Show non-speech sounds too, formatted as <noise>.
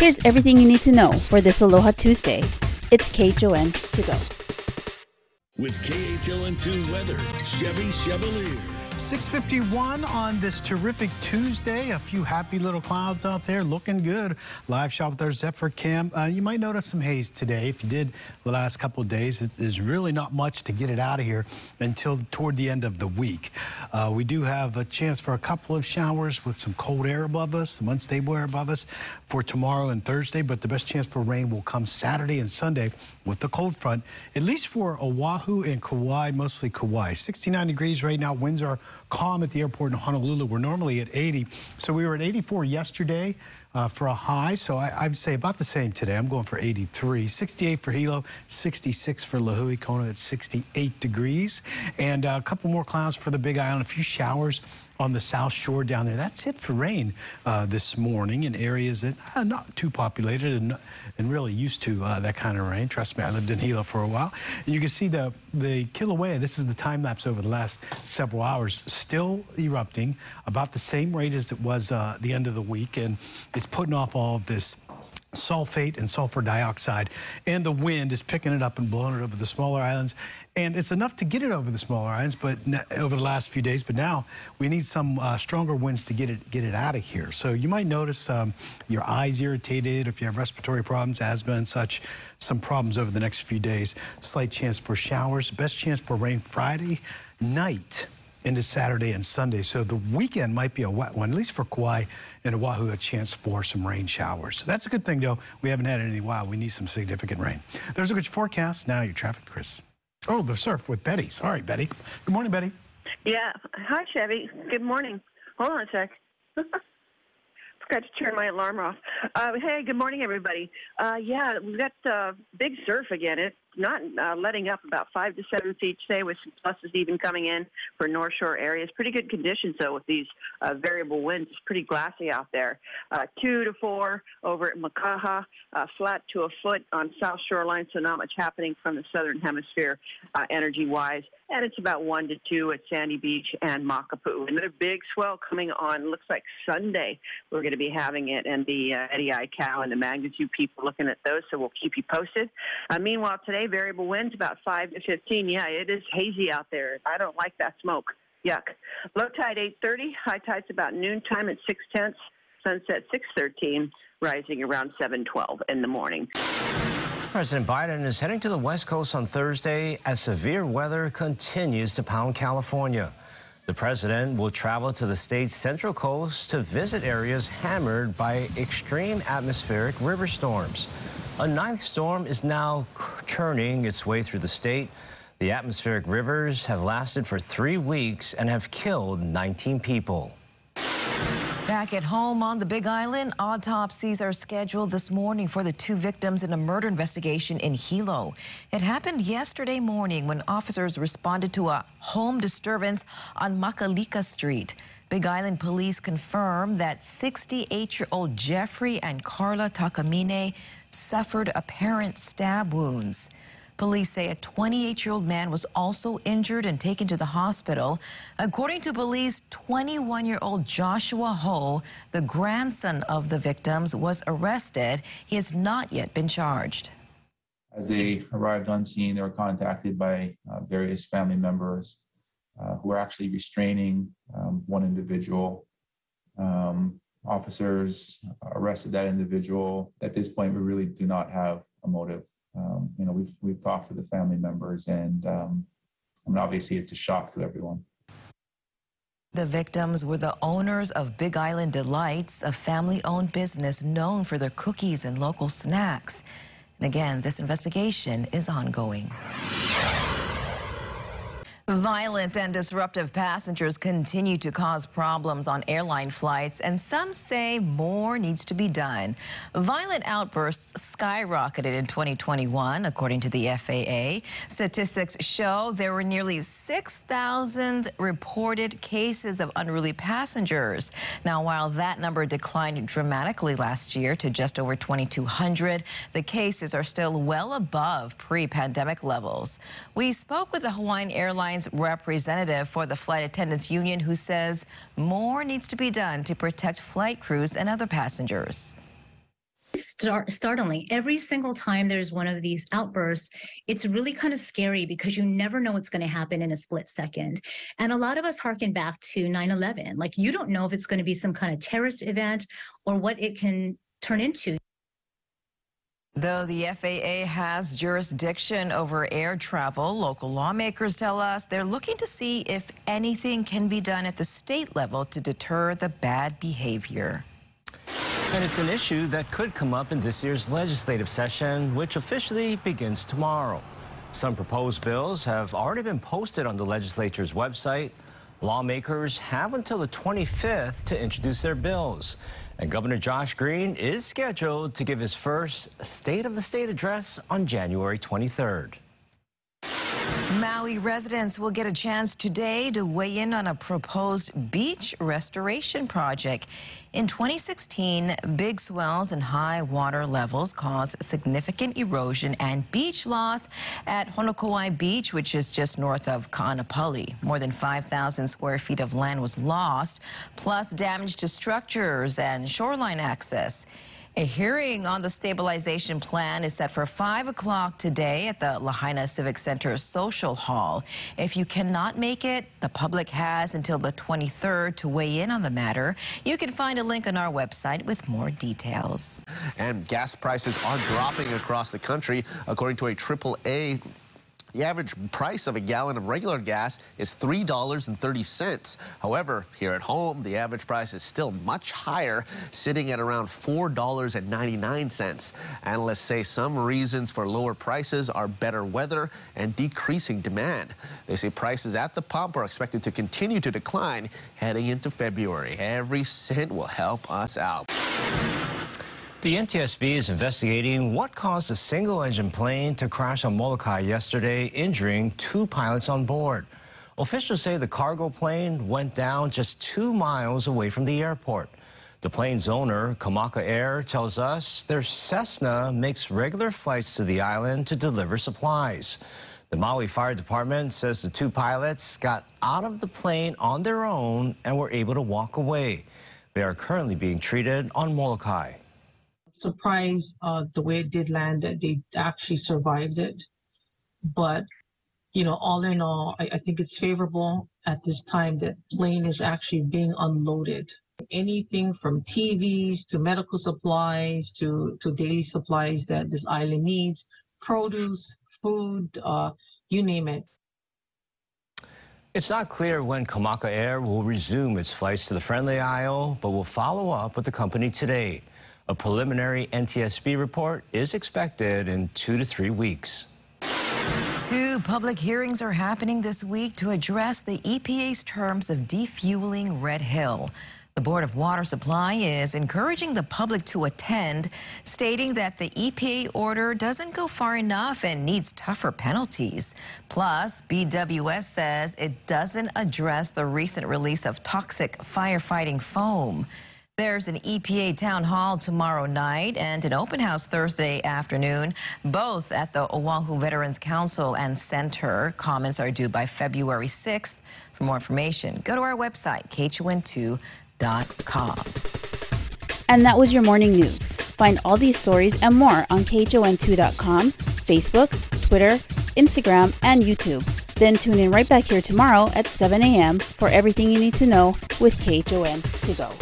Here's everything you need to know for this Aloha Tuesday. It's KHON to go. With KHON2 weather, Chevy Chevalier. 651 on this terrific Tuesday. A few happy little clouds out there looking good. Live shot with our Zephyr Cam. Uh, you might notice some haze today. If you did the last couple of days, it, there's really not much to get it out of here until toward the end of the week. Uh, we do have a chance for a couple of showers with some cold air above us, some unstable air above us for tomorrow and Thursday, but the best chance for rain will come Saturday and Sunday with the cold front, at least for Oahu and Kauai, mostly Kauai. 69 degrees right now. Winds are calm at the airport in Honolulu. We're normally at 80. So we were at 84 yesterday. Uh, for a high, so I, would say about the same today. I'm going for 83. 68 for Hilo, 66 for Lihue, Kona at 68 degrees. And uh, a couple more clouds for the Big Island, a few showers on the south shore down there. That's it for rain uh, this morning in areas that are uh, not too populated and, and really used to uh, that kind of rain. Trust me, I lived in Hilo for a while. And you can see the, the Kilauea, this is the time lapse over the last several hours, still erupting about the same rate as it was uh, the end of the week. And it's putting off all of this sulfate and sulfur dioxide and the wind is picking it up and blowing it over the smaller islands and it's enough to get it over the smaller islands, but over the last few days. But now we need some uh, stronger winds to get it get it out of here. So you might notice um, your eyes irritated, if you have respiratory problems, asthma, and such. Some problems over the next few days. Slight chance for showers. Best chance for rain Friday night into Saturday and Sunday. So the weekend might be a wet one, at least for Kauai and Oahu, a chance for some rain showers. That's a good thing, though. We haven't had it in a while. We need some significant rain. There's a good forecast. Now your traffic, Chris. Oh, the surf with Betty. Sorry, Betty. Good morning, Betty. Yeah. Hi, Chevy. Good morning. Hold on a sec. <laughs> Forgot to turn my alarm off. Uh, hey, good morning, everybody. Uh, yeah, we've got uh, big surf again. It's not uh, letting up about five to seven feet today, with some pluses even coming in for North Shore areas. Pretty good conditions though with these uh, variable winds. It's pretty glassy out there. Uh, two to four over at Makaha, uh, flat to a foot on South Shoreline, so not much happening from the southern hemisphere uh, energy-wise. And it's about one to two at Sandy Beach and Makapu'u. Another big swell coming on. Looks like Sunday we're going to be having it, and the uh, Eddie Aikau and the magnitude people looking at those. So we'll keep you posted. Meanwhile, today variable winds about five to fifteen. Yeah, it is hazy out there. I don't like that smoke. Yuck. Low tide 8:30. High tide's about noontime at six tenths. Sunset 6:13. Rising around 7:12 in the morning. President Biden is heading to the West Coast on Thursday as severe weather continues to pound California. The president will travel to the state's central coast to visit areas hammered by extreme atmospheric river storms. A ninth storm is now churning its way through the state. The atmospheric rivers have lasted for three weeks and have killed 19 people. Back at home on the Big Island, autopsies are scheduled this morning for the two victims in a murder investigation in Hilo. It happened yesterday morning when officers responded to a home disturbance on Makalika Street. Big Island police confirm that 68-year-old Jeffrey and Carla Takamine suffered apparent stab wounds. Police say a 28-year-old man was also injured and taken to the hospital. According to police, 21-year-old Joshua Ho, the grandson of the victims, was arrested. He has not yet been charged. As they arrived on scene, they were contacted by uh, various family members uh, who were actually restraining um, one individual. Um, officers arrested that individual. At this point, we really do not have a motive um, you know, we've we've talked to the family members, and um, I mean, obviously, it's a shock to everyone. The victims were the owners of Big Island Delights, a family-owned business known for their cookies and local snacks. And again, this investigation is ongoing. Violent and disruptive passengers continue to cause problems on airline flights, and some say more needs to be done. Violent outbursts skyrocketed in 2021, according to the FAA. Statistics show there were nearly 6,000 reported cases of unruly passengers. Now, while that number declined dramatically last year to just over 2,200, the cases are still well above pre-pandemic levels. We spoke with the Hawaiian Airlines representative for the Flight Attendants Union who says more needs to be done to protect flight crews and other passengers. start, startling. Every single time there's one of these outbursts, it's really kind of scary because you never know what's going to happen in a split second. And a lot of us harken back to 9 11. Like, you don't know if it's going to be some kind of terrorist event or what it can turn into. Though the FAA has jurisdiction over air travel, local lawmakers tell us they're looking to see if anything can be done at the state level to deter the bad behavior. And it's an issue that could come up in this year's legislative session, which officially begins tomorrow. Some proposed bills have already been posted on the legislature's website. Lawmakers have until the 25th to introduce their bills. And Governor Josh Green is scheduled to give his first State of the State address on January 23rd. Maui residents will get a chance today to weigh in on a proposed beach restoration project. In 2016, big swells and high water levels caused significant erosion and beach loss at Honokowai Beach, which is just north of Ka'anapali. More than 5,000 square feet of land was lost, plus damage to structures and shoreline access. A hearing on the stabilization plan is set for 5 o'clock today at the Lahaina Civic Center Social Hall. If you cannot make it, the public has until the 23rd to weigh in on the matter. You can find a link on our website with more details. And gas prices are dropping across the country, according to a AAA the average price of a gallon of regular gas is $3.30. However, here at home, the average price is still much higher, sitting at around $4.99. Analysts say some reasons for lower prices are better weather and decreasing demand. They say prices at the pump are expected to continue to decline heading into February. Every cent will help us out. The NTSB is investigating what caused a single-engine plane to crash on Molokai yesterday, injuring two pilots on board. Officials say the cargo plane went down just two miles away from the airport. The plane's owner, Kamaka Air, tells us their Cessna makes regular flights to the island to deliver supplies. The Maui Fire Department says the two pilots got out of the plane on their own and were able to walk away. They are currently being treated on Molokai surprised uh, the way it did land that they actually survived it. But, you know, all in all, I, I think it's favorable at this time that plane is actually being unloaded. Anything from TVs to medical supplies to, to daily supplies that this island needs, produce, food, uh, you name it. It's not clear when Kamaka Air will resume its flights to the Friendly Isle, but will follow up with the company today. A preliminary NTSB report is expected in two to three weeks. Two public hearings are happening this week to address the EPA's terms of defueling Red Hill. The Board of Water Supply is encouraging the public to attend, stating that the EPA order doesn't go far enough and needs tougher penalties. Plus, BWS says it doesn't address the recent release of toxic firefighting foam. There's an EPA town hall tomorrow night and an open house Thursday afternoon, both at the Oahu Veterans Council and Center. Comments are due by February 6th. For more information, go to our website, khon2.com. And that was your morning news. Find all these stories and more on khon2.com, Facebook, Twitter, Instagram, and YouTube. Then tune in right back here tomorrow at 7 a.m. for everything you need to know with KHON to go.